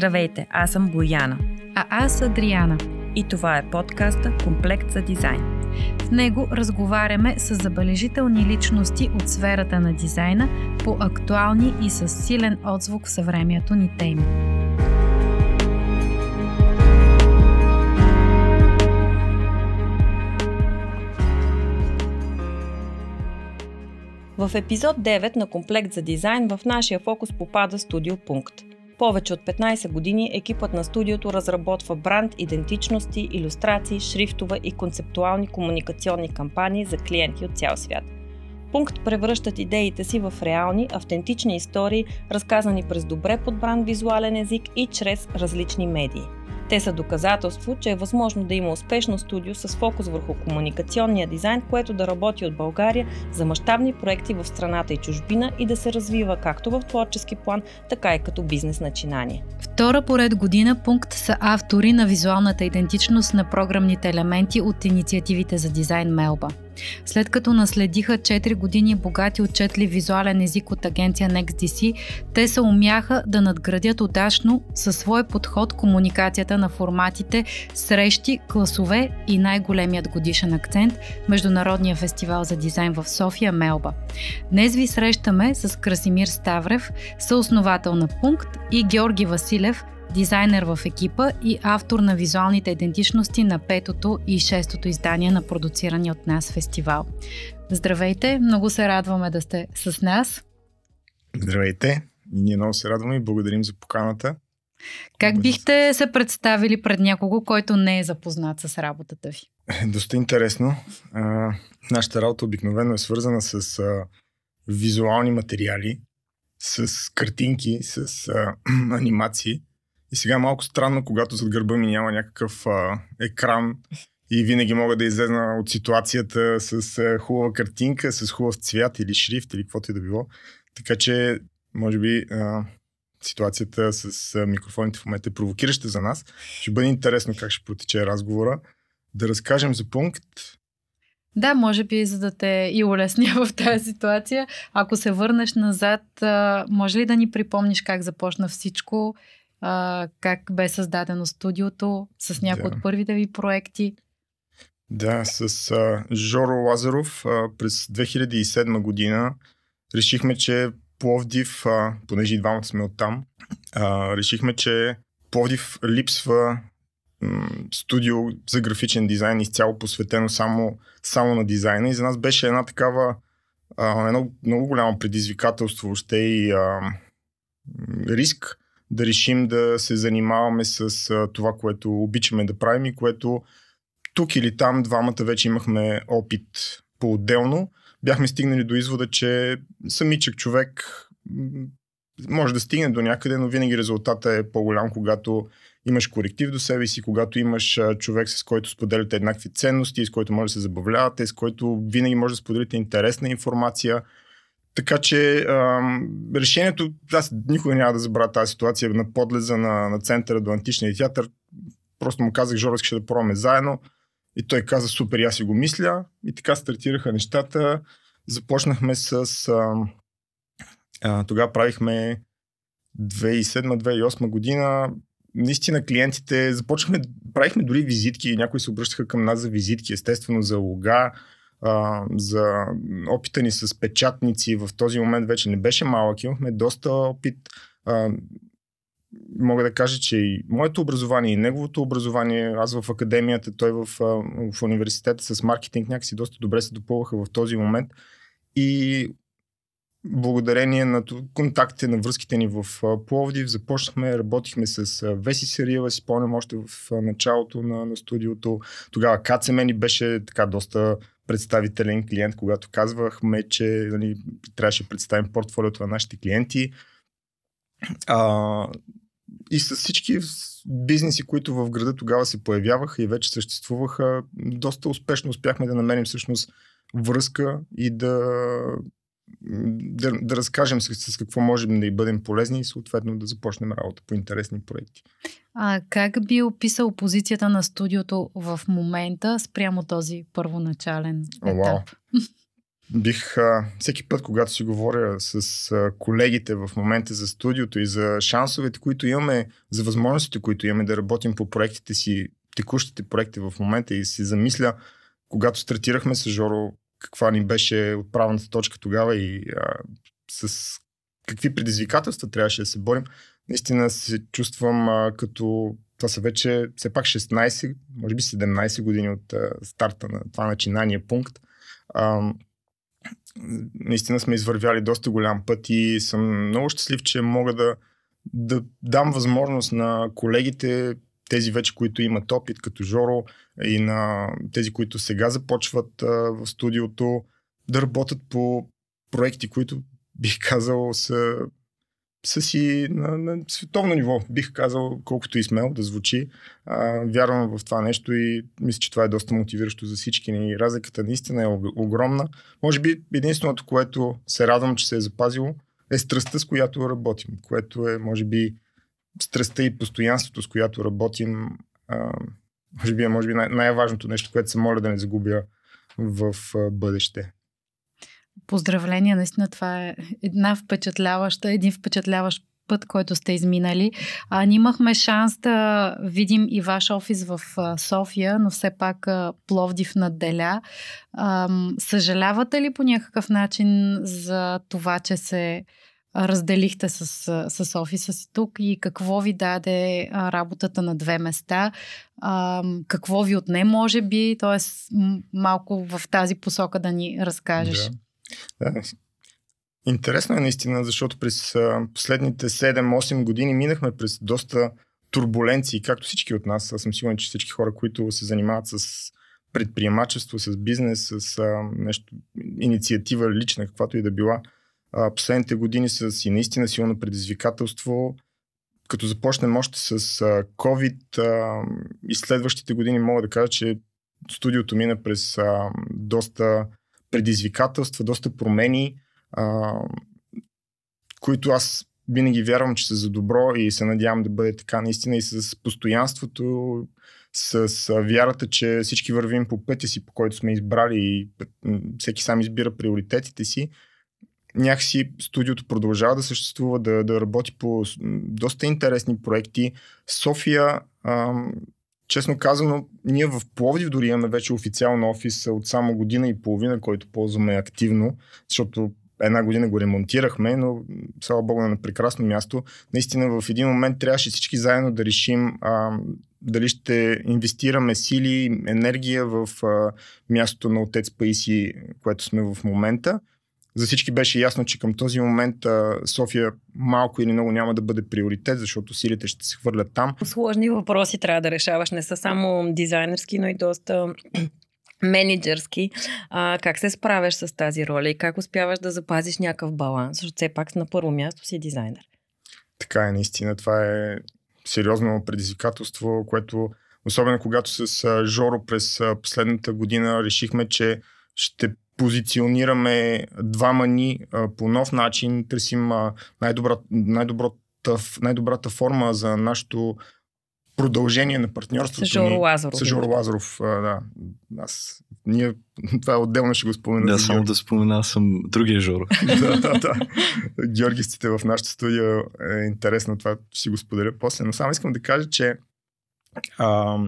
Здравейте, аз съм Бояна. А аз Адриана. И това е подкаста Комплект за дизайн. В него разговаряме с забележителни личности от сферата на дизайна по актуални и с силен отзвук в съвремието ни теми. В епизод 9 на Комплект за дизайн в нашия фокус попада Студио Пункт. Повече от 15 години екипът на студиото разработва бранд, идентичности, иллюстрации, шрифтове и концептуални комуникационни кампании за клиенти от цял свят. Пункт превръщат идеите си в реални, автентични истории, разказани през добре подбран визуален език и чрез различни медии – те са доказателство, че е възможно да има успешно студио с фокус върху комуникационния дизайн, което да работи от България за мащабни проекти в страната и чужбина и да се развива както в творчески план, така и като бизнес начинание. Втора поред година пункт са автори на визуалната идентичност на програмните елементи от инициативите за дизайн Мелба. След като наследиха 4 години богати отчетлив визуален език от агенция NextDC, те се умяха да надградят удачно със свой подход комуникацията на форматите срещи, класове и най-големият годишен акцент – Международния фестивал за дизайн в София Мелба. Днес ви срещаме с Красимир Ставрев, съосновател на Пункт и Георги Василев – дизайнер в екипа и автор на визуалните идентичности на петото и шестото издание на продуцирания от нас фестивал. Здравейте, много се радваме да сте с нас. Здравейте, ние много се радваме и благодарим за поканата. Как бихте се представили пред някого, който не е запознат с работата ви? Доста интересно. А, нашата работа обикновено е свързана с а, визуални материали, с картинки, с а, анимации. И сега е малко странно, когато зад гърба ми няма някакъв а, екран и винаги мога да излезна от ситуацията с а, хубава картинка, с хубав цвят или шрифт или каквото и да било. Така че, може би, а, ситуацията с а, микрофоните в момента е провокираща за нас. Ще бъде интересно как ще протече разговора. Да разкажем за пункт. Да, може би, за да те и улесня в тази ситуация. Ако се върнеш назад, може ли да ни припомниш как започна всичко а, как бе създадено студиото, с някои да. от първите ви проекти. Да, с а, Жоро Лазаров а, през 2007 година решихме, че Пловдив, а, понеже и двамата сме оттам, а, решихме, че Пловдив липсва м- студио за графичен дизайн изцяло посветено само, само на дизайна и за нас беше една такава а, едно много голямо предизвикателство въобще и а, риск да решим да се занимаваме с а, това, което обичаме да правим и което тук или там двамата вече имахме опит по-отделно. Бяхме стигнали до извода, че самичък човек може да стигне до някъде, но винаги резултата е по-голям, когато имаш коректив до себе си, когато имаш човек, с който споделяте еднакви ценности, с който може да се забавлявате, с който винаги може да споделите интересна информация – така че а, решението, аз никога няма да забравя тази ситуация на подлеза на, на центъра до античния театър. Просто му казах, Жоро, ще да пробваме заедно. И той каза, супер, аз си го мисля. И така стартираха нещата. Започнахме с... А, а, тогава правихме 2007-2008 година. Наистина клиентите започнахме, правихме дори визитки, някои се обръщаха към нас за визитки, естествено за лога, а, за опита ни с печатници в този момент вече не беше малък. Имахме доста опит. А, мога да кажа, че и моето образование, и неговото образование, аз в академията, той в, в университета с маркетинг някакси доста добре се допълваха в този момент. И благодарение на контактите, на връзките ни в Пловдив, започнахме, работихме с Веси Сариева, си спомням още в началото на, на студиото. Тогава Кацемени беше така доста представителен клиент, когато казвахме, че нали, трябваше да представим портфолиото на нашите клиенти. А, и с всички бизнеси, които в града тогава се появяваха и вече съществуваха, доста успешно успяхме да намерим всъщност връзка и да да, да разкажем с, с какво можем да и бъдем полезни и съответно да започнем работа по интересни проекти. А как би описал позицията на студиото в момента спрямо този първоначален етап? О, бих а, всеки път, когато си говоря с а, колегите в момента за студиото и за шансовете, които имаме, за възможностите, които имаме да работим по проектите си, текущите проекти в момента и си замисля, когато стартирахме с Жоро, каква ни беше отправната точка тогава и а, с какви предизвикателства трябваше да се борим, наистина се чувствам а, като това са вече все пак 16, може би 17 години от а, старта на това начинание пункт. А, наистина сме извървяли доста голям път и съм много щастлив, че мога да, да дам възможност на колегите, тези вече, които имат опит, като Жоро, и на тези, които сега започват а, в студиото, да работят по проекти, които бих казал са, са си на, на световно ниво. Бих казал, колкото и смел да звучи. А, вярвам в това нещо и мисля, че това е доста мотивиращо за всички ни. Разликата наистина е огромна. Може би единственото, което се радвам, че се е запазило, е страстта, с която работим, което е, може би, страстта и постоянството, с която работим, може би е може би най- най-важното нещо, което се моля да не загубя в бъдеще. Поздравления, наистина това е една впечатляваща, един впечатляващ път, който сте изминали. А, ние имахме шанс да видим и ваш офис в София, но все пак Пловдив надделя. А, съжалявате ли по някакъв начин за това, че се разделихте с, с офиса си тук и какво ви даде работата на две места, какво ви отне може би, т.е. малко в тази посока да ни разкажеш. Да. да. Интересно е наистина, защото през последните 7-8 години минахме през доста турбуленции, както всички от нас. Аз съм сигурен, че всички хора, които се занимават с предприемачество, с бизнес, с а, нещо, инициатива лична, каквато и да била, а, последните години са и наистина силно предизвикателство. Като започнем още с а, COVID а, и следващите години мога да кажа, че студиото мина през а, доста предизвикателства, доста промени, а, които аз винаги вярвам, че са за добро и се надявам да бъде така наистина и с постоянството, с, с вярата, че всички вървим по пътя си, по който сме избрали и всеки сам избира приоритетите си някакси студиото продължава да съществува, да, да работи по доста интересни проекти. София, ам, честно казано, ние в Пловдив дори имаме вече официално офис от само година и половина, който ползваме активно, защото една година го ремонтирахме, но слава богу на прекрасно място. Наистина в един момент трябваше всички заедно да решим а, дали ще инвестираме сили, енергия в а, мястото на отец Паиси, което сме в момента за всички беше ясно, че към този момент София малко или много няма да бъде приоритет, защото силите ще се хвърлят там. Сложни въпроси трябва да решаваш, не са само дизайнерски, но и доста менеджерски. А, как се справяш с тази роля и как успяваш да запазиш някакъв баланс, защото все пак на първо място си дизайнер. Така е, наистина. Това е сериозно предизвикателство, което особено когато с Жоро през последната година решихме, че ще позиционираме двама ни а, по нов начин, търсим а, най-добра, най-добрата, най-добрата форма за нашото продължение на партньорството. С Жоро Лазаров. С Жоро Лазаров, а, да. Аз, ние, това е отделно ще го спомена. Да, само да спомена съм другия Жоро. да, да, да. Георгистите в нашата студия е интересно, това ще си го споделя после, но само искам да кажа, че а,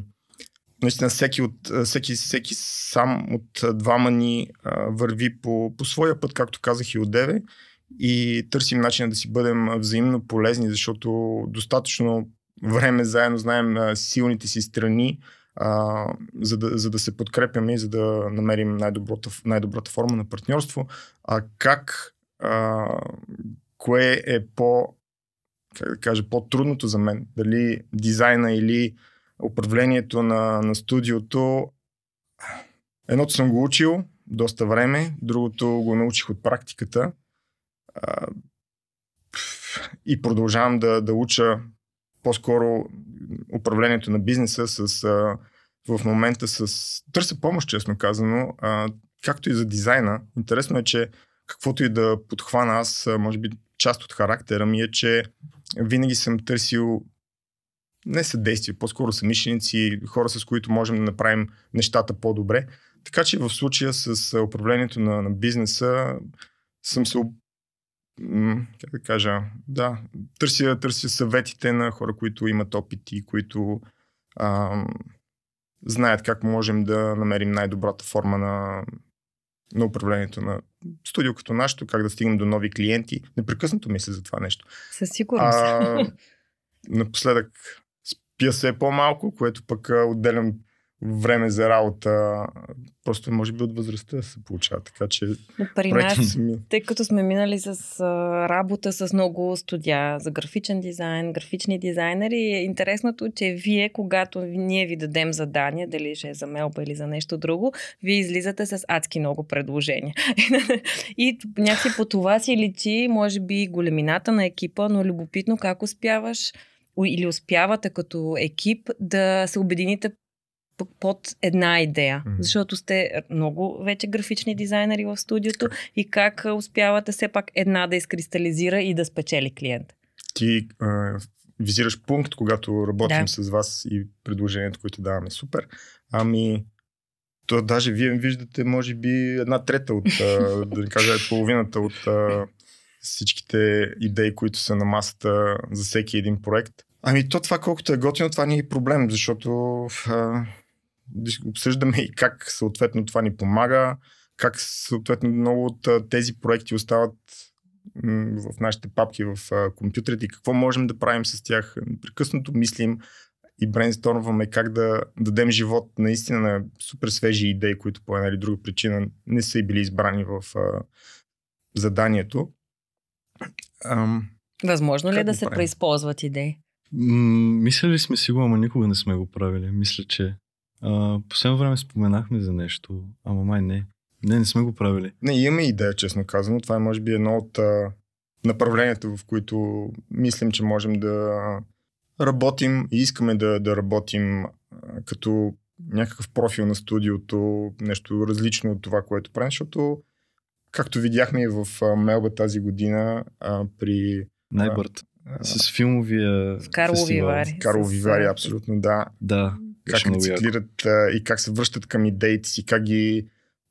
наистина всеки, от, всеки, всеки сам от двама ни а, върви по, по своя път, както казах и от Деве, и търсим начин да си бъдем взаимно полезни, защото достатъчно време заедно знаем силните си страни, а, за, да, за да се подкрепяме и за да намерим най-добрата, най-добрата форма на партньорство. А как, а, кое е по, как да кажа, по-трудното за мен? Дали дизайна или управлението на, на студиото. Едното съм го учил доста време, другото го научих от практиката. И продължавам да, да уча по-скоро управлението на бизнеса с, в момента с... Търся помощ, честно казано, както и за дизайна. Интересно е, че каквото и да подхвана аз, може би част от характера ми е, че винаги съм търсил не съдействие, по-скоро са мишленици, хора с които можем да направим нещата по-добре. Така че в случая с управлението на, на бизнеса съм се как да кажа, да, търся, търся съветите на хора, които имат опит и които а, знаят как можем да намерим най-добрата форма на, на управлението на студио като нашето, как да стигнем до нови клиенти. Непрекъснато мисля за това нещо. Със сигурност. А, напоследък спя се по-малко, което пък отделям време за работа, просто може би от възрастта се получава, така че... При нас, тъй като сме минали с а, работа с много студия за графичен дизайн, графични дизайнери, е интересното, че вие, когато ние ви дадем задание, дали ще е за мелба или за нещо друго, вие излизате с адски много предложения. и някакси по това си личи, може би, големината на екипа, но любопитно как успяваш или успявате като екип да се обедините под една идея. Mm-hmm. Защото сте много вече графични дизайнери в студиото и как успявате все пак една да изкристализира и да спечели клиент. Ти а, визираш пункт, когато работим да. с вас и предложението, което даваме. Супер. Ами, то даже вие виждате, може би, една трета от, да не кажа, половината от а, всичките идеи, които са на масата за всеки един проект. Ами то това колкото е готино, това не е проблем, защото а, обсъждаме и как съответно това ни помага, как съответно много от тези проекти остават в нашите папки в компютрите и какво можем да правим с тях. Непрекъснато мислим и брейнстормваме как да дадем живот наистина на супер свежи идеи, които по една или друга причина не са и били избрани в заданието. Ам, Възможно ли е да се преизползват идеи? М- мисля сме си го, ама никога не сме го правили. Мисля, че а, последно време споменахме за нещо, ама май не. Не, не сме го правили. Не, имаме идея, честно казано. Това е може би едно от а, направленията, в които мислим, че можем да работим и искаме да, да работим а, като някакъв профил на студиото, нещо различно от това, което правим, защото както видяхме и в Мелба тази година а, при... Най-бърт. С филмовия С Карлови Вари. Карлови Вари, абсолютно, да. Да как рециклират а, и как се връщат към идеите си, как ги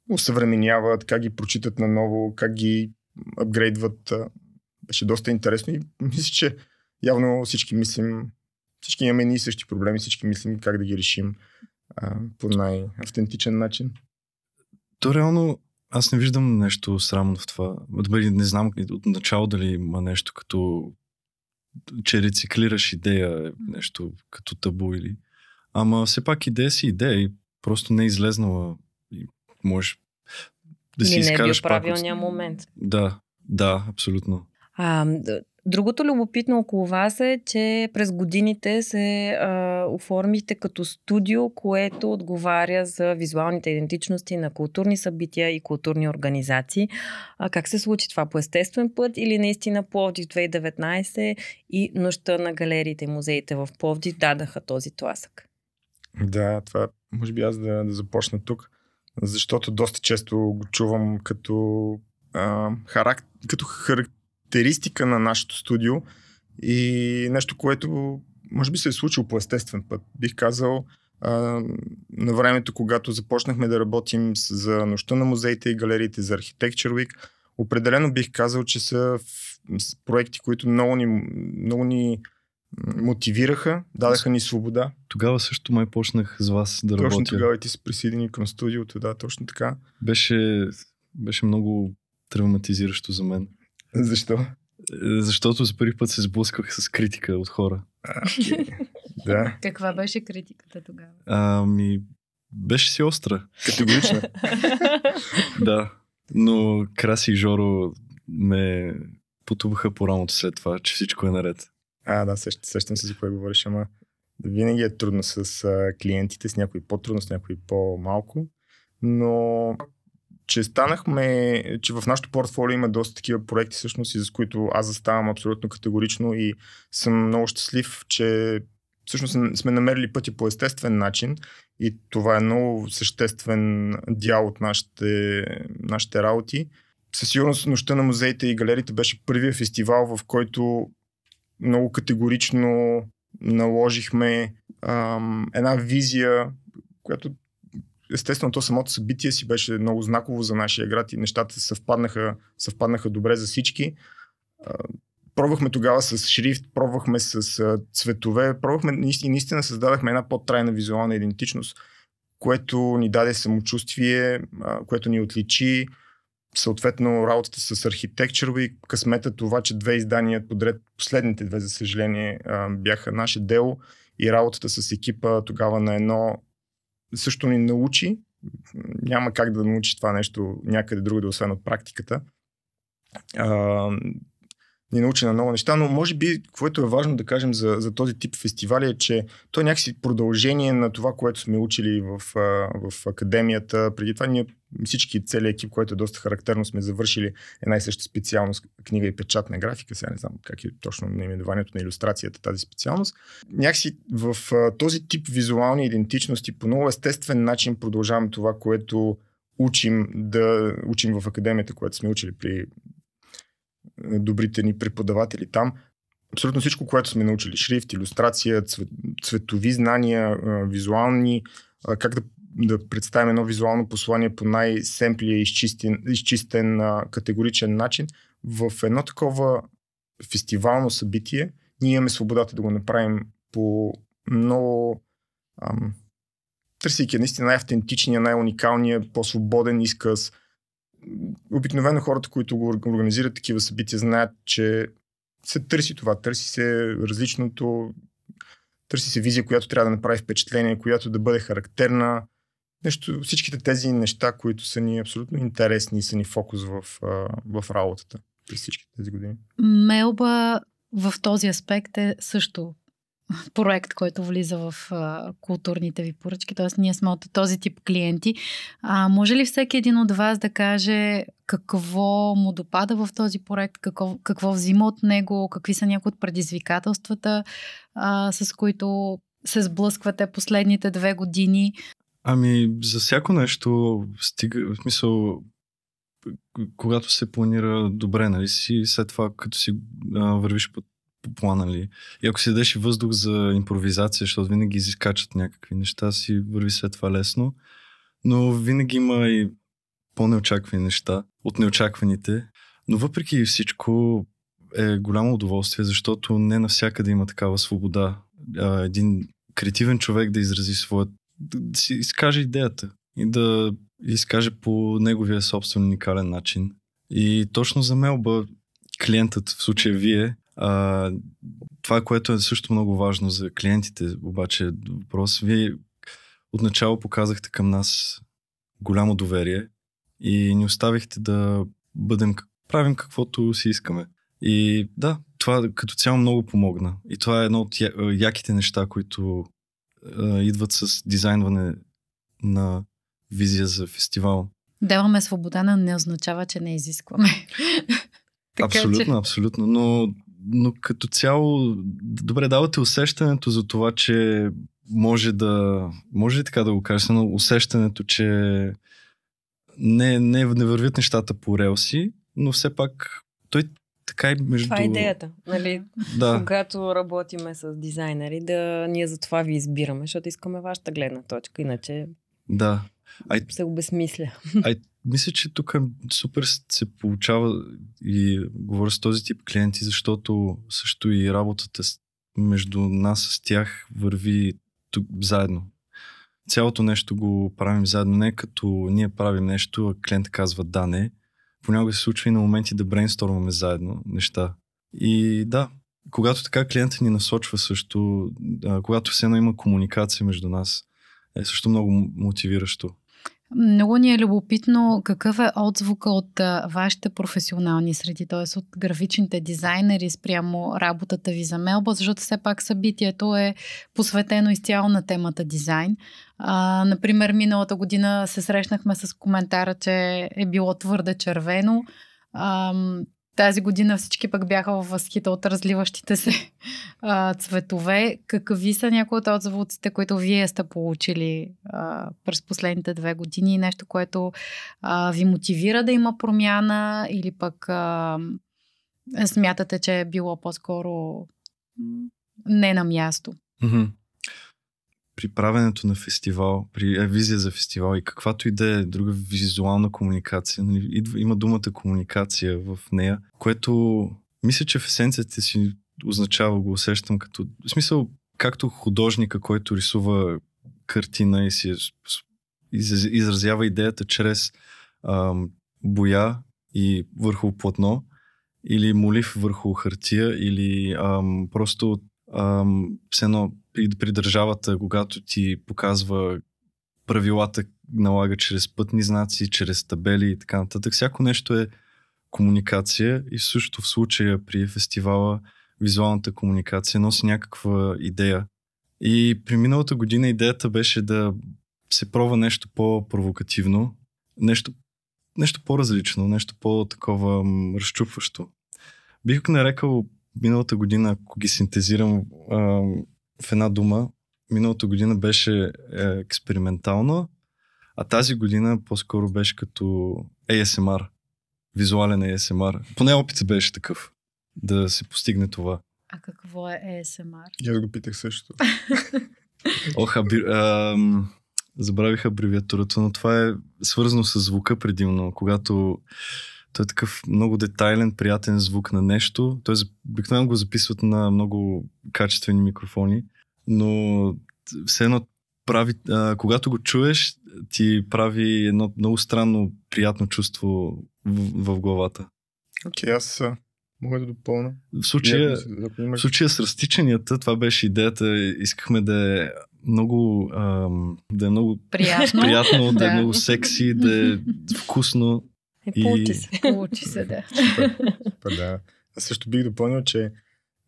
усъвременяват, как ги прочитат наново, как ги апгрейдват. А, беше доста интересно и мисля, че явно всички мислим, всички имаме и същи проблеми, всички мислим как да ги решим а, по най-автентичен начин. То реално аз не виждам нещо срамно в това. Не знам от начало дали има нещо като че рециклираш идея, нещо като табу или Ама все пак идея си идея и просто не е излезнала. И можеш да си изкараш не е бил правилния момент. Да, да, абсолютно. А, другото любопитно около вас е, че през годините се а, оформихте като студио, което отговаря за визуалните идентичности на културни събития и културни организации. А, как се случи това? По естествен път или наистина Пловдив 2019 и нощта на галериите и музеите в Пловдив дадаха този тласък? Да, това може би аз да, да започна тук, защото доста често го чувам като, а, харак... като характеристика на нашето студио и нещо, което може би се е случило по естествен път. Бих казал, а, на времето, когато започнахме да работим за нощта на музеите и галериите за Architecture Week, определено бих казал, че са проекти, които много ни, много ни мотивираха, дадаха ни свобода. Тогава също май почнах с вас да точно работя. Точно тогава и ти се присъедини към студиото, да, точно така. Беше, беше много травматизиращо за мен. Защо? Защото за първи път се сблъсках с критика от хора. А, okay. да. Каква беше критиката тогава? Ами, беше си остра. Категорична. да. Но Краси и Жоро ме потуваха по рамото след това, че всичко е наред. А, да, сещам, сещам се за кое говориш, ама винаги е трудно с а, клиентите, с някои по-трудно, с някои по-малко. Но че станахме, че в нашото портфолио има доста такива проекти, всъщност, и за които аз заставам абсолютно категорично и съм много щастлив, че всъщност сме намерили пъти по естествен начин и това е много съществен дял от нашите, нашите работи. Със сигурност нощта на музеите и галериите беше първият фестивал, в който много категорично наложихме ам, една визия, която естествено, то самото събитие си беше много знаково за нашия град и нещата съвпаднаха, съвпаднаха добре за всички. Пробвахме тогава с шрифт, пробвахме с цветове, пробвахме и наистина създадахме една по-трайна визуална идентичност, което ни даде самочувствие, което ни отличи. Съответно, работата с Architecture Week, късмета това, че две издания подред, последните две, за съжаление, бяха наше дело и работата с екипа тогава на едно също ни научи. Няма как да научи това нещо някъде друго, да освен от практиката ни научи на много неща, но може би, което е важно да кажем за, за този тип фестивали е, че то е някакси продължение на това, което сме учили в, в академията. Преди това ние всички, целият екип, който е доста характерно, сме завършили една и съща специалност, книга и печатна графика, сега не знам как е точно наименованието на иллюстрацията тази специалност. Някакси в този тип визуални идентичности по много естествен начин продължаваме това, което учим да учим в академията, което сме учили при добрите ни преподаватели там. Абсолютно всичко, което сме научили, шрифт, иллюстрация, цветови знания, визуални, как да, да представим едно визуално послание по най-семплия, изчистен, изчистен категоричен начин, в едно такова фестивално събитие, ние имаме свободата да го направим по много ам, търсейки наистина най-автентичния, най-уникалния, по-свободен изказ, обикновено хората, които го организират такива събития, знаят, че се търси това, търси се различното, търси се визия, която трябва да направи впечатление, която да бъде характерна. Нещо, всичките тези неща, които са ни абсолютно интересни и са ни фокус в, в работата през всички тези години. Мелба в този аспект е също проект, който влиза в а, културните ви поръчки, т.е. ние сме от този тип клиенти. А, може ли всеки един от вас да каже какво му допада в този проект, какво, какво взима от него, какви са някои от предизвикателствата, а, с които се сблъсквате последните две години? Ами, за всяко нещо стига, в смисъл, когато се планира добре, нали си, след това, като си а, вървиш по по плана ли. И ако си дадеш въздух за импровизация, защото винаги изкачат някакви неща, си върви след това лесно. Но винаги има и по-неочаквани неща от неочакваните. Но въпреки всичко е голямо удоволствие, защото не навсякъде има такава свобода. Един креативен човек да изрази своят, да си изкаже идеята и да изкаже по неговия собствен уникален начин. И точно за Мелба клиентът, в случая вие, а, това, което е също много важно за клиентите, обаче въпрос, вие отначало показахте към нас голямо доверие и ни оставихте да бъдем, правим каквото си искаме. И да, това като цяло много помогна. И това е едно от яките неща, които а, идват с дизайнване на визия за фестивал. Даваме свобода, но не означава, че не изискваме. абсолютно, че... абсолютно. Но но като цяло, добре, давате усещането за това, че може да, може ли така да го кажа, но усещането, че не, не, не вървят нещата по релси, но все пак той така и между... Това е идеята, нали? Да. Когато работиме с дизайнери, да ние за това ви избираме, защото искаме вашата гледна точка, иначе да. Ай, се обезмисля. Ай, мисля, че тук супер се получава и говоря с този тип клиенти, защото също и работата между нас с тях върви тук заедно. Цялото нещо го правим заедно, не като ние правим нещо, а клиент казва да, не. Понякога се случва и на моменти да брейнстормаме заедно неща. И да, когато така клиентът ни насочва също, а, когато все едно има комуникация между нас, е също много мотивиращо. Много ни е любопитно какъв е отзвука от а, вашите професионални среди, т.е. от графичните дизайнери спрямо работата ви за Мелба, защото все пак събитието е посветено изцяло на темата дизайн. А, например, миналата година се срещнахме с коментара, че е било твърде червено. А, тази година всички пък бяха в възхита от разливащите се а, цветове. Какви са някои от отзвуците, които вие сте получили а, през последните две години? Нещо, което а, ви мотивира да има промяна или пък а, смятате, че е било по-скоро не на място? Mm-hmm. При правенето на фестивал, при е, визия за фестивал и каквато и да е друга визуална комуникация, нали, има думата комуникация в нея, което мисля, че в есенцията си означава, го усещам като, в смисъл, както художника, който рисува картина и си изразява идеята чрез ам, боя и върху платно, или молив върху хартия, или ам, просто все едно при, при държавата, когато ти показва правилата, налага чрез пътни знаци, чрез табели и така нататък. Всяко нещо е комуникация и също в случая при фестивала визуалната комуникация носи някаква идея. И при миналата година идеята беше да се пробва нещо по-провокативно, нещо, нещо по-различно, нещо по-такова разчупващо. Бих го нарекал миналата година, ако ги синтезирам а, в една дума, миналата година беше е, експериментална, а тази година по-скоро беше като ASMR, визуален ASMR. Поне опит беше такъв да се постигне това. А какво е ASMR? Аз го питах също. Ох, аби, а, забравих абревиатурата, но това е свързано с звука предимно, когато той е такъв много детайлен, приятен звук на нещо. Той обикновено го записват на много качествени микрофони, но все едно прави, а, когато го чуеш, ти прави едно много странно, приятно чувство в, в главата. Окей, okay, аз мога да допълна. В случая, в случая с разтичанията, това беше идеята. Искахме да е много, ам, да е много приятно, приятно да. е много секси, да е вкусно. Е, и... получи се. Получи се, да. Супер, супер, да. Аз също бих допълнил, че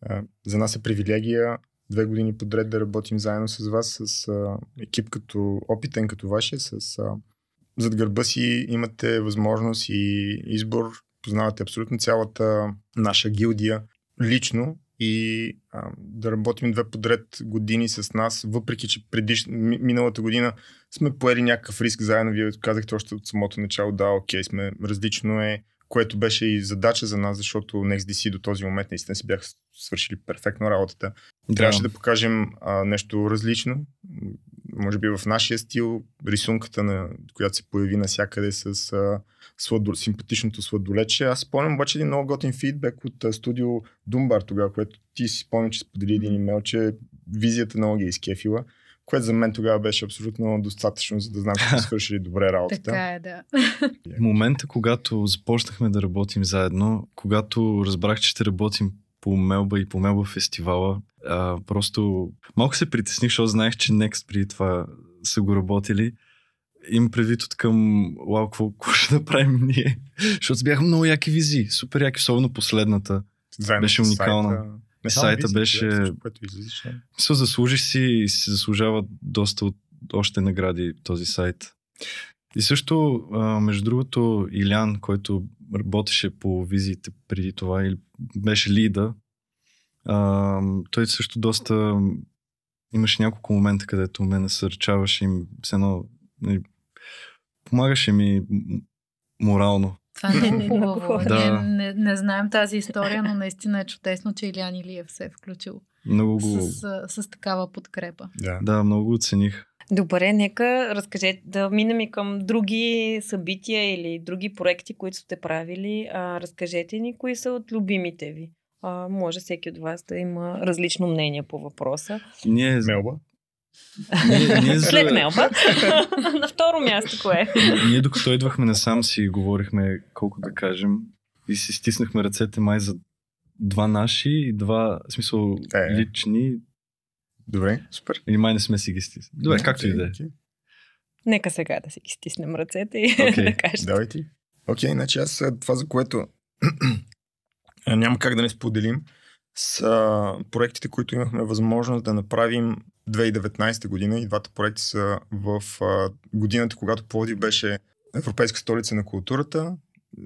а, за нас е привилегия две години подред да работим заедно с вас, с а, екип като опитен като вашия, с а, зад гърба си имате възможност и избор, познавате абсолютно цялата наша гилдия лично и а, да работим две подред години с нас, въпреки че предиш, миналата година сме поели някакъв риск заедно. Вие казахте още от самото начало, да, окей, сме различно е, което беше и задача за нас, защото NextDC до този момент наистина си бяха свършили перфектно работата. Трябваше да покажем а, нещо различно, може би в нашия стил, рисунката, на, която се появи навсякъде с а, сладо, симпатичното сладолече. Аз спомням обаче един много готин фидбек от а, студио Думбар тогава, което ти си спомням, че сподели един имейл, че визията много ги е изкефила което за мен тогава беше абсолютно достатъчно, за да знам, че сме свършили добре работата. Така е, да. В момента, когато започнахме да работим заедно, когато разбрах, че ще работим по Мелба и по Мелба фестивала, а, просто малко се притесних, защото знаех, че Next преди това са го работили. Им предвид от към, вау, какво, какво ще направим ние? Защото бяха много яки визии, супер яки, особено последната. Заедно беше уникална. Сайта, не сайта визии, беше... Всичко, което излизаш. Мисля, заслужиш си и си заслужава доста от още награди този сайт. И също, между другото, Илян, който работеше по визиите преди това, или беше лида, а, той също доста имаше няколко момента, където ме насърчаваше им все едно нали, помагаше ми морално. Това не е хубаво. да. не, не, не знаем тази история, но наистина е чудесно, че Илян Илиев се е включил много го... с, с, с такава подкрепа. Да. да, много го оцених. Добре, нека разкажете, да минем и към други събития или други проекти, които сте правили. А, разкажете ни кои са от любимите ви. А, може всеки от вас да има различно мнение по въпроса. Ние... Мелба? Ние, ние за... След Мелба. На второ място кое Ние докато идвахме насам си говорихме колко да кажем и си стиснахме ръцете май за два наши и два, в смисъл, е. лични. Добре, супер. Или май не сме си ги стиснали. Добре, както и да е. Нека сега да си ги стиснем ръцете и okay. да кажем. Давай ти. Окей, okay, значи аз това, за което няма как да не споделим, са проектите, които имахме възможност да направим 2019 година и двата проекта са в а, годината, когато Пловдив беше Европейска столица на културата.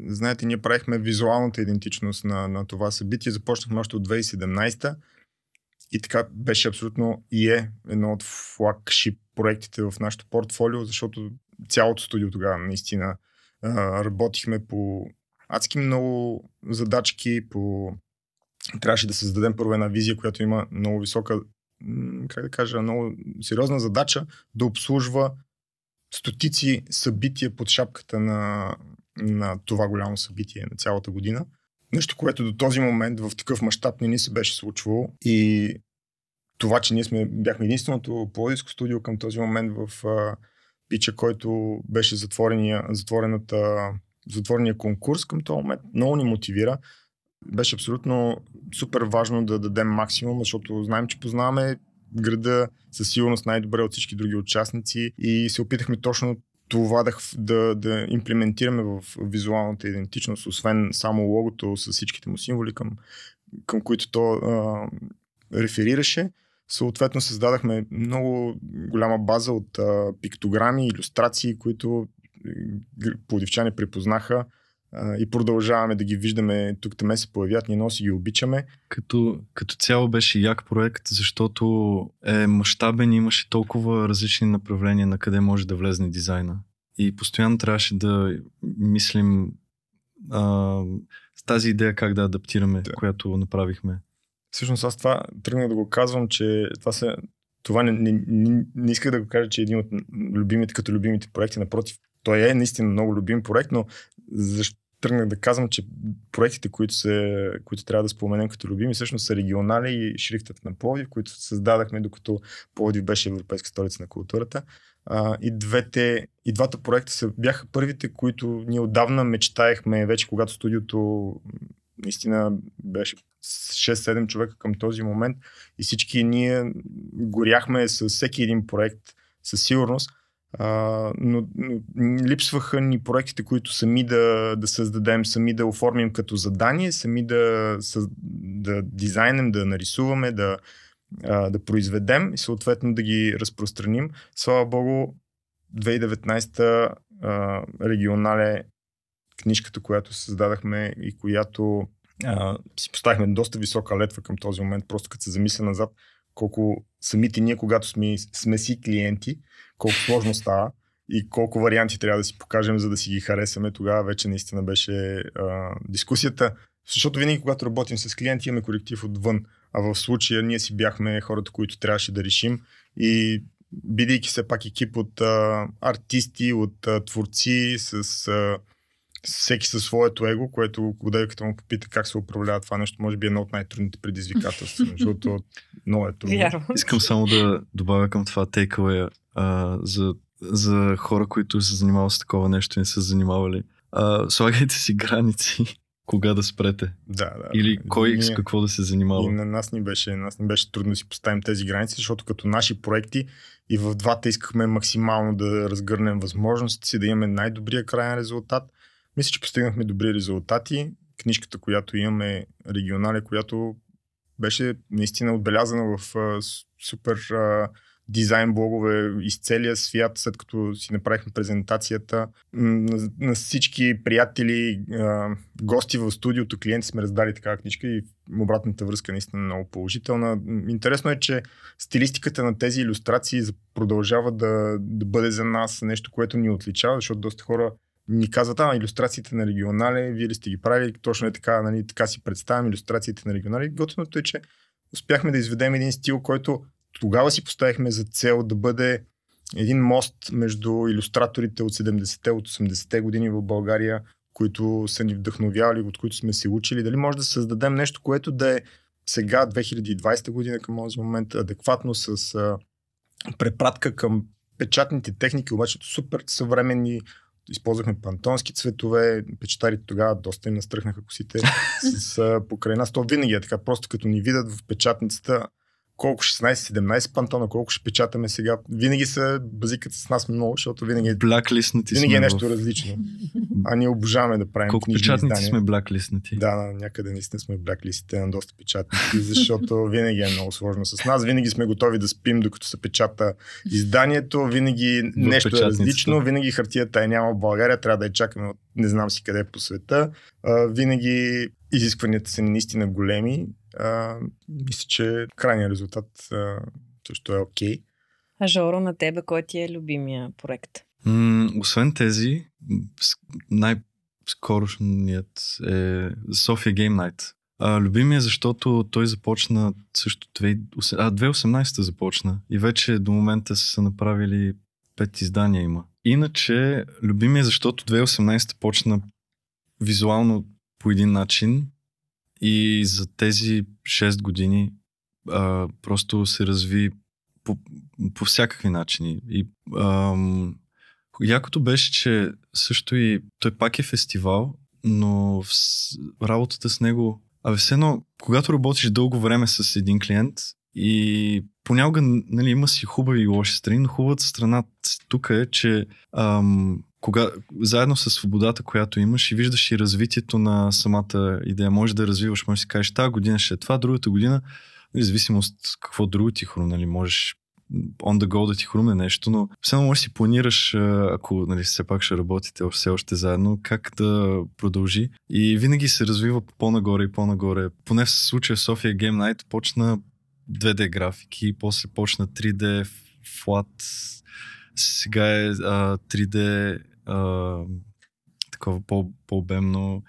Знаете, ние правихме визуалната идентичност на, на това събитие. Започнахме още от 2017 и така беше абсолютно и е едно от флагшип проектите в нашото портфолио, защото цялото студио тогава наистина а, работихме по адски много задачки, по... трябваше да създадем първо една визия, която има много висока как да кажа, много сериозна задача да обслужва стотици събития под шапката на, на това голямо събитие на цялата година. Нещо, което до този момент в такъв мащаб не ни се беше случвало. И това, че ние сме, бяхме единственото плодиско студио към този момент в а, пича, който беше затворения, затворената, затворения конкурс към този момент, много ни мотивира. Беше абсолютно супер важно да дадем максимум, защото знаем, че познаваме града със сигурност най-добре от всички други участници и се опитахме точно това да, да, да имплементираме в визуалната идентичност, освен само логото с всичките му символи, към, към които то а, реферираше. Съответно създадахме много голяма база от а, пиктограми, иллюстрации, които плодивчани припознаха а, и продължаваме да ги виждаме тук там се появят, ние носи ги обичаме. Като, като цяло беше як проект, защото е мащабен и имаше толкова различни направления на къде може да влезне дизайна. И постоянно трябваше да мислим а, с тази идея как да адаптираме, да. която направихме. Всъщност аз това тръгнах да го казвам, че това се това не, не, не, не исках да го кажа, че е един от любимите, като любимите проекти. Напротив, той е наистина много любим проект, но защо тръгнах да казвам, че проектите, които, се, които трябва да споменем като любими, всъщност са регионали и шрифтът на Пловдив, които създадахме, докато Пловдив беше Европейска столица на културата. А, и, двете, и двата проекта са, бяха първите, които ние отдавна мечтаехме, вече когато студиото наистина беше 6-7 човека към този момент и всички ние горяхме с всеки един проект със сигурност, но, но липсваха ни проектите, които сами да, да създадем, сами да оформим като задание, сами да, да дизайнем, да нарисуваме, да, а, да произведем и съответно да ги разпространим. Слава Богу, 2019 а, регионале книжката, която създадахме и която а, си поставихме доста висока летва към този момент, просто като се замисля назад, колко самите ние, когато сме, сме си клиенти, колко сложно става и колко варианти трябва да си покажем, за да си ги харесаме, тогава вече наистина беше а, дискусията. Защото винаги, когато работим с клиенти, имаме колектив отвън. А в случая ние си бяхме хората, които трябваше да решим и бидейки все пак екип от а, артисти, от а, творци, с а, всеки със своето его, което когато като му попита как се управлява това нещо, може би е едно от най-трудните предизвикателства, защото много е трудно. Искам само да добавя към това тейкавея за, за хора, които се занимават с такова нещо и не са занимавали. А, слагайте си граници кога да спрете. Да, да. Или кой ние, с какво да се занимава. И на нас ни, беше, нас ни беше трудно да си поставим тези граници, защото като наши проекти и в двата искахме максимално да разгърнем възможностите си, да имаме най-добрия крайен резултат. Мисля, че постигнахме добри резултати. Книжката, която имаме, регионале, която беше наистина отбелязана в а, супер а, дизайн блогове из целия свят, след като си направихме презентацията. На, на всички приятели, а, гости в студиото, клиенти сме раздали такава книжка и обратната връзка е наистина много положителна. Интересно е, че стилистиката на тези иллюстрации продължава да, да бъде за нас нещо, което ни отличава, защото доста хора ни казват, а, иллюстрациите на регионале, вие ли сте ги правили, точно е така, нали, така си представям иллюстрациите на регионале. Готиното е, че успяхме да изведем един стил, който тогава си поставихме за цел да бъде един мост между иллюстраторите от 70-те, от 80-те години в България, които са ни вдъхновявали, от които сме се учили. Дали може да създадем нещо, което да е сега, 2020 година към този момент, адекватно с а, препратка към печатните техники, обаче супер съвременни използвахме пантонски цветове, печатарите тогава доста им настръхнаха косите с а, покрай нас. То винаги е така, просто като ни видят в печатницата, колко 16-17 пантона, колко ще печатаме сега. Винаги са базикат с нас много, защото винаги, е- винаги е нещо в... различно. А ние обожаваме да правим Колко печатници издания. сме бляклиснати? Да, някъде наистина сме бляклистите на доста печатници, защото винаги е много сложно с нас. Винаги сме готови да спим, докато се печата изданието. Винаги в нещо е различно. Винаги хартията е няма в България, трябва да я чакаме от не знам си къде по света. винаги изискванията са наистина големи а, мисля, че крайният резултат а, също е окей. Okay. А Жоро, на тебе, кой ти е любимия проект? М- освен тези, най-скорошният е София Game Night. А, любимия, защото той започна също 2018, а, 2018 започна и вече до момента са направили пет издания има. Иначе, любимия, защото 2018 почна визуално по един начин и за тези 6 години а, просто се разви по, по всякакви начини. И ам, якото беше, че също и той пак е фестивал, но в, работата с него Абе, все едно, когато работиш дълго време с един клиент и понякога нали, има си хубави и лоши страни, но хубавата страна тук е, че ам, кога, заедно с свободата, която имаш и виждаш и развитието на самата идея, може да развиваш, може да си кажеш, тази година ще е това, другата година, независимо от какво друго ти хрумна, нали, можеш on the go да ти хрумне нещо, но само можеш си планираш, ако нали, все пак ще работите все още заедно, как да продължи. И винаги се развива по-нагоре и по-нагоре. Поне в случая София Game Night почна 2D графики, после почна 3D флат, сега е а, 3D а, такова по, по-обемно.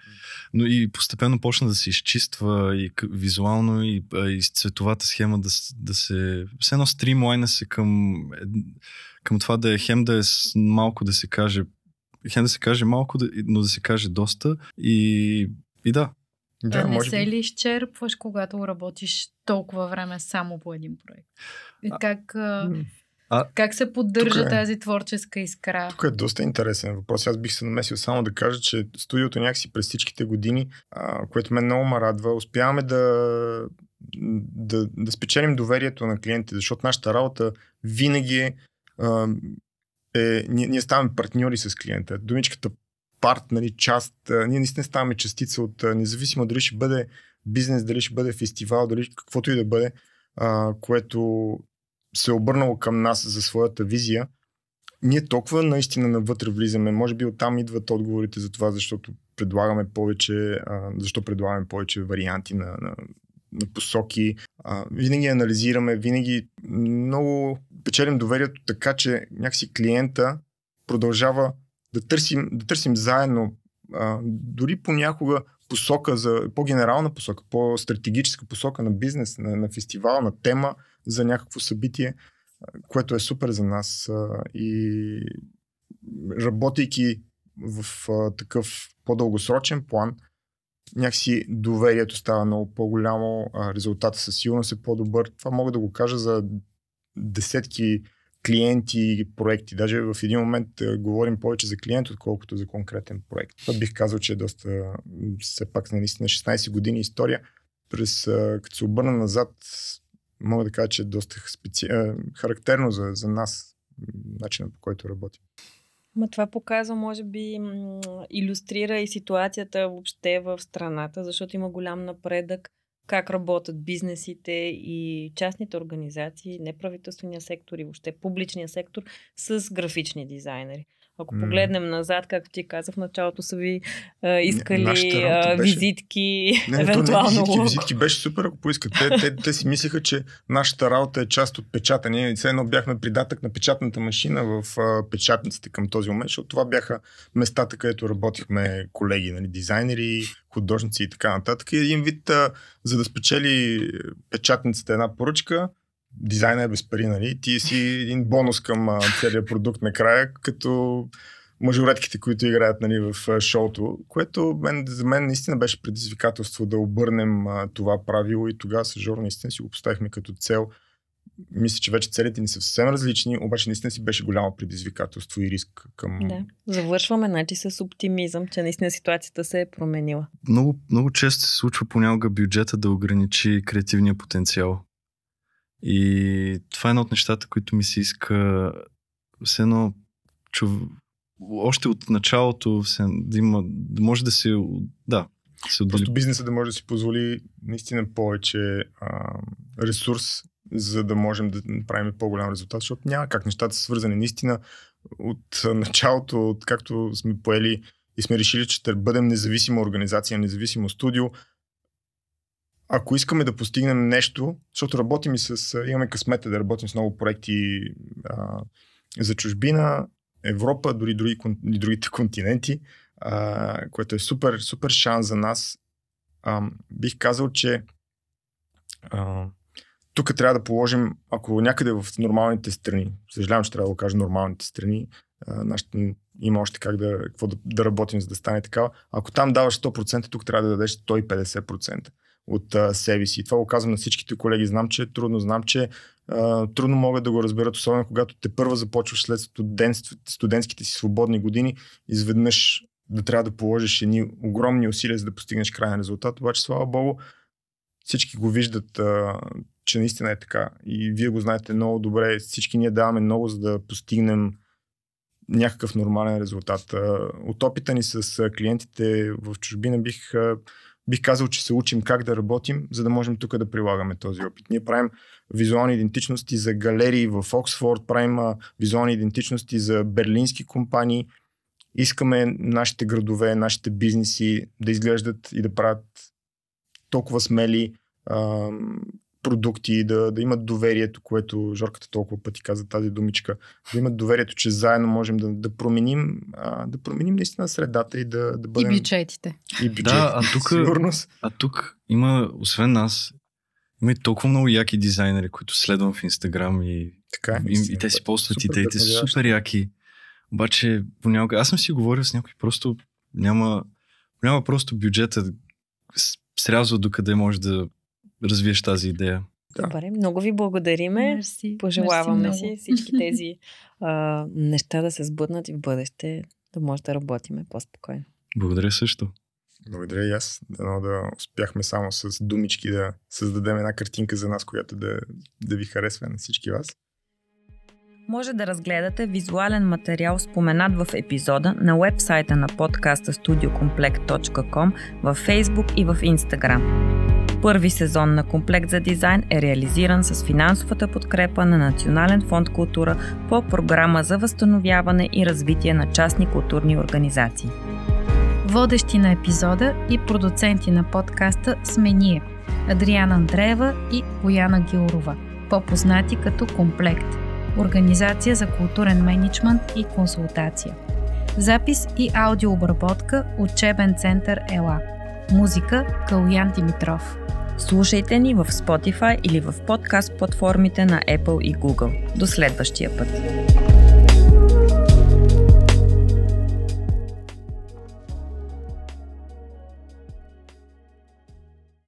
Но и постепенно почна да се изчиства и визуално, и, и с цветовата схема да, да се... Все едно стримлайна се към, към това да е хем да е малко да се каже хем да се каже малко, но да се каже доста и, и да. Да, не може се ли изчерпваш, когато работиш толкова време само по един проект? И как... А... А, как се поддържа е, тази творческа искра? Тук е доста интересен въпрос. Аз бих се намесил само да кажа, че студиото някакси през всичките години, а, което мен много ме радва, успяваме да, да, да спечелим доверието на клиентите, защото нашата работа винаги е, е ние, ние ставаме партньори с клиента. Думичката парт, нали, част, ние наистина ставаме частица от, независимо дали ще бъде бизнес, дали ще бъде фестивал, дали каквото и да бъде, а, което се е обърнало към нас за своята визия, ние толкова наистина навътре влизаме. Може би оттам идват отговорите за това, защото предлагаме повече, а, защо предлагаме повече варианти на, на, на посоки. Винаги анализираме, винаги много печелим доверието така, че някакси клиента продължава да търсим, да търсим заедно дори понякога посока за по-генерална посока, по-стратегическа посока на бизнес, на, на фестивал, на тема, за някакво събитие, което е супер за нас. И работейки в такъв по-дългосрочен план, някакси доверието става много по-голямо, резултата със сигурност е по-добър. Това мога да го кажа за десетки клиенти и проекти. Даже в един момент говорим повече за клиент, отколкото за конкретен проект. Това бих казал, че е доста, все пак наистина 16 години история. През, като се обърна назад, мога да кажа, че е доста специ... характерно за, за нас начинът по който работим. Ма това показва, може би, иллюстрира и ситуацията въобще в страната, защото има голям напредък как работят бизнесите и частните организации, неправителствения сектор и въобще публичния сектор с графични дизайнери. Ако mm. погледнем назад, както ти казах, в началото са ви а, искали а, визитки, не, евентуално. Не, визитки, визитки беше супер, ако поискат. Те, те, те си мислеха, че нашата работа е част от печата. Ние все едно бяхме придатък на печатната машина в а, печатниците към този момент, защото това бяха местата, където работихме колеги, нали, дизайнери, художници и така нататък. И един вид, а, за да спечели печатницата една поръчка, дизайна е без пари, нали? Ти си един бонус към а, целият продукт накрая, като мажоретките, които играят нали, в шоуто, което мен, за мен наистина беше предизвикателство да обърнем а, това правило и тогава с Жоро наистина си го поставихме като цел. Мисля, че вече целите ни са съвсем различни, обаче наистина си беше голямо предизвикателство и риск към... Да. Завършваме значи с оптимизъм, че наистина ситуацията се е променила. Много, много често се случва понякога бюджета да ограничи креативния потенциал. И това е едно от нещата, които ми се иска все едно чув... още от началото все, да има, да може да се да, се отдели. Просто бизнеса да може да си позволи наистина повече а, ресурс, за да можем да направим по-голям резултат, защото няма как нещата са свързани. Наистина от началото, от както сме поели и сме решили, че ще бъдем независима организация, независимо студио, ако искаме да постигнем нещо, защото работим и с, имаме късмета да работим с много проекти а, за чужбина, Европа, дори други, другите континенти, а, което е супер, супер шанс за нас. а, бих казал, че а, тук трябва да положим, ако някъде в нормалните страни, съжалявам, че трябва да го кажа нормалните страни, а, нашите, има още как да, какво да, да работим, за да стане такава. Ако там даваш 100%, тук трябва да дадеш 150% от а, себе си. И това го казвам на всичките колеги. Знам, че е трудно, знам, че а, трудно могат да го разберат, особено когато те първа започваш след студентските си свободни години, изведнъж да трябва да положиш едни огромни усилия, за да постигнеш крайен резултат. Обаче, слава Богу, всички го виждат, а, че наистина е така. И вие го знаете много добре. Всички ние даваме много, за да постигнем някакъв нормален резултат. От опита ни с клиентите в чужбина бих, бих казал, че се учим как да работим, за да можем тук да прилагаме този опит. Ние правим визуални идентичности за галерии в Оксфорд, правим визуални идентичности за берлински компании. Искаме нашите градове, нашите бизнеси да изглеждат и да правят толкова смели продукти, да, да имат доверието, което Жорката толкова пъти каза тази думичка, да имат доверието, че заедно можем да, да променим, а, да променим наистина средата и да, да бъдем... И бюджетите. И бюджетите, да, а тук, сигурност. А тук има, освен нас, има и толкова много яки дизайнери, които следвам в Инстаграм и, така, е, и, и те си полстват идеите супер яки. Обаче понякога, аз съм си говорил с някой, просто няма, няма просто бюджета срязва докъде може да развиеш тази идея. Да. Добре, много ви благодариме. Мерси. Пожелаваме Мерси си всички тези а, неща да се сбъднат и в бъдеще да може да работиме по-спокойно. Благодаря също. Благодаря и аз. Дано да успяхме само с думички да създадем една картинка за нас, която да, да ви харесва на всички вас. Може да разгледате визуален материал споменат в епизода на вебсайта на подкаста studiocomplect.com във Facebook и в Instagram. Първи сезон на Комплект за дизайн е реализиран с финансовата подкрепа на Национален фонд култура по програма за възстановяване и развитие на частни културни организации. Водещи на епизода и продуценти на подкаста сме ние – Адриана Андреева и Бояна Гилрова, по-познати като Комплект – Организация за културен менеджмент и консултация. Запис и аудиообработка – Учебен център ЕЛА. Музика – Калуян Димитров. Слушайте ни в Spotify или в подкаст платформите на Apple и Google. До следващия път!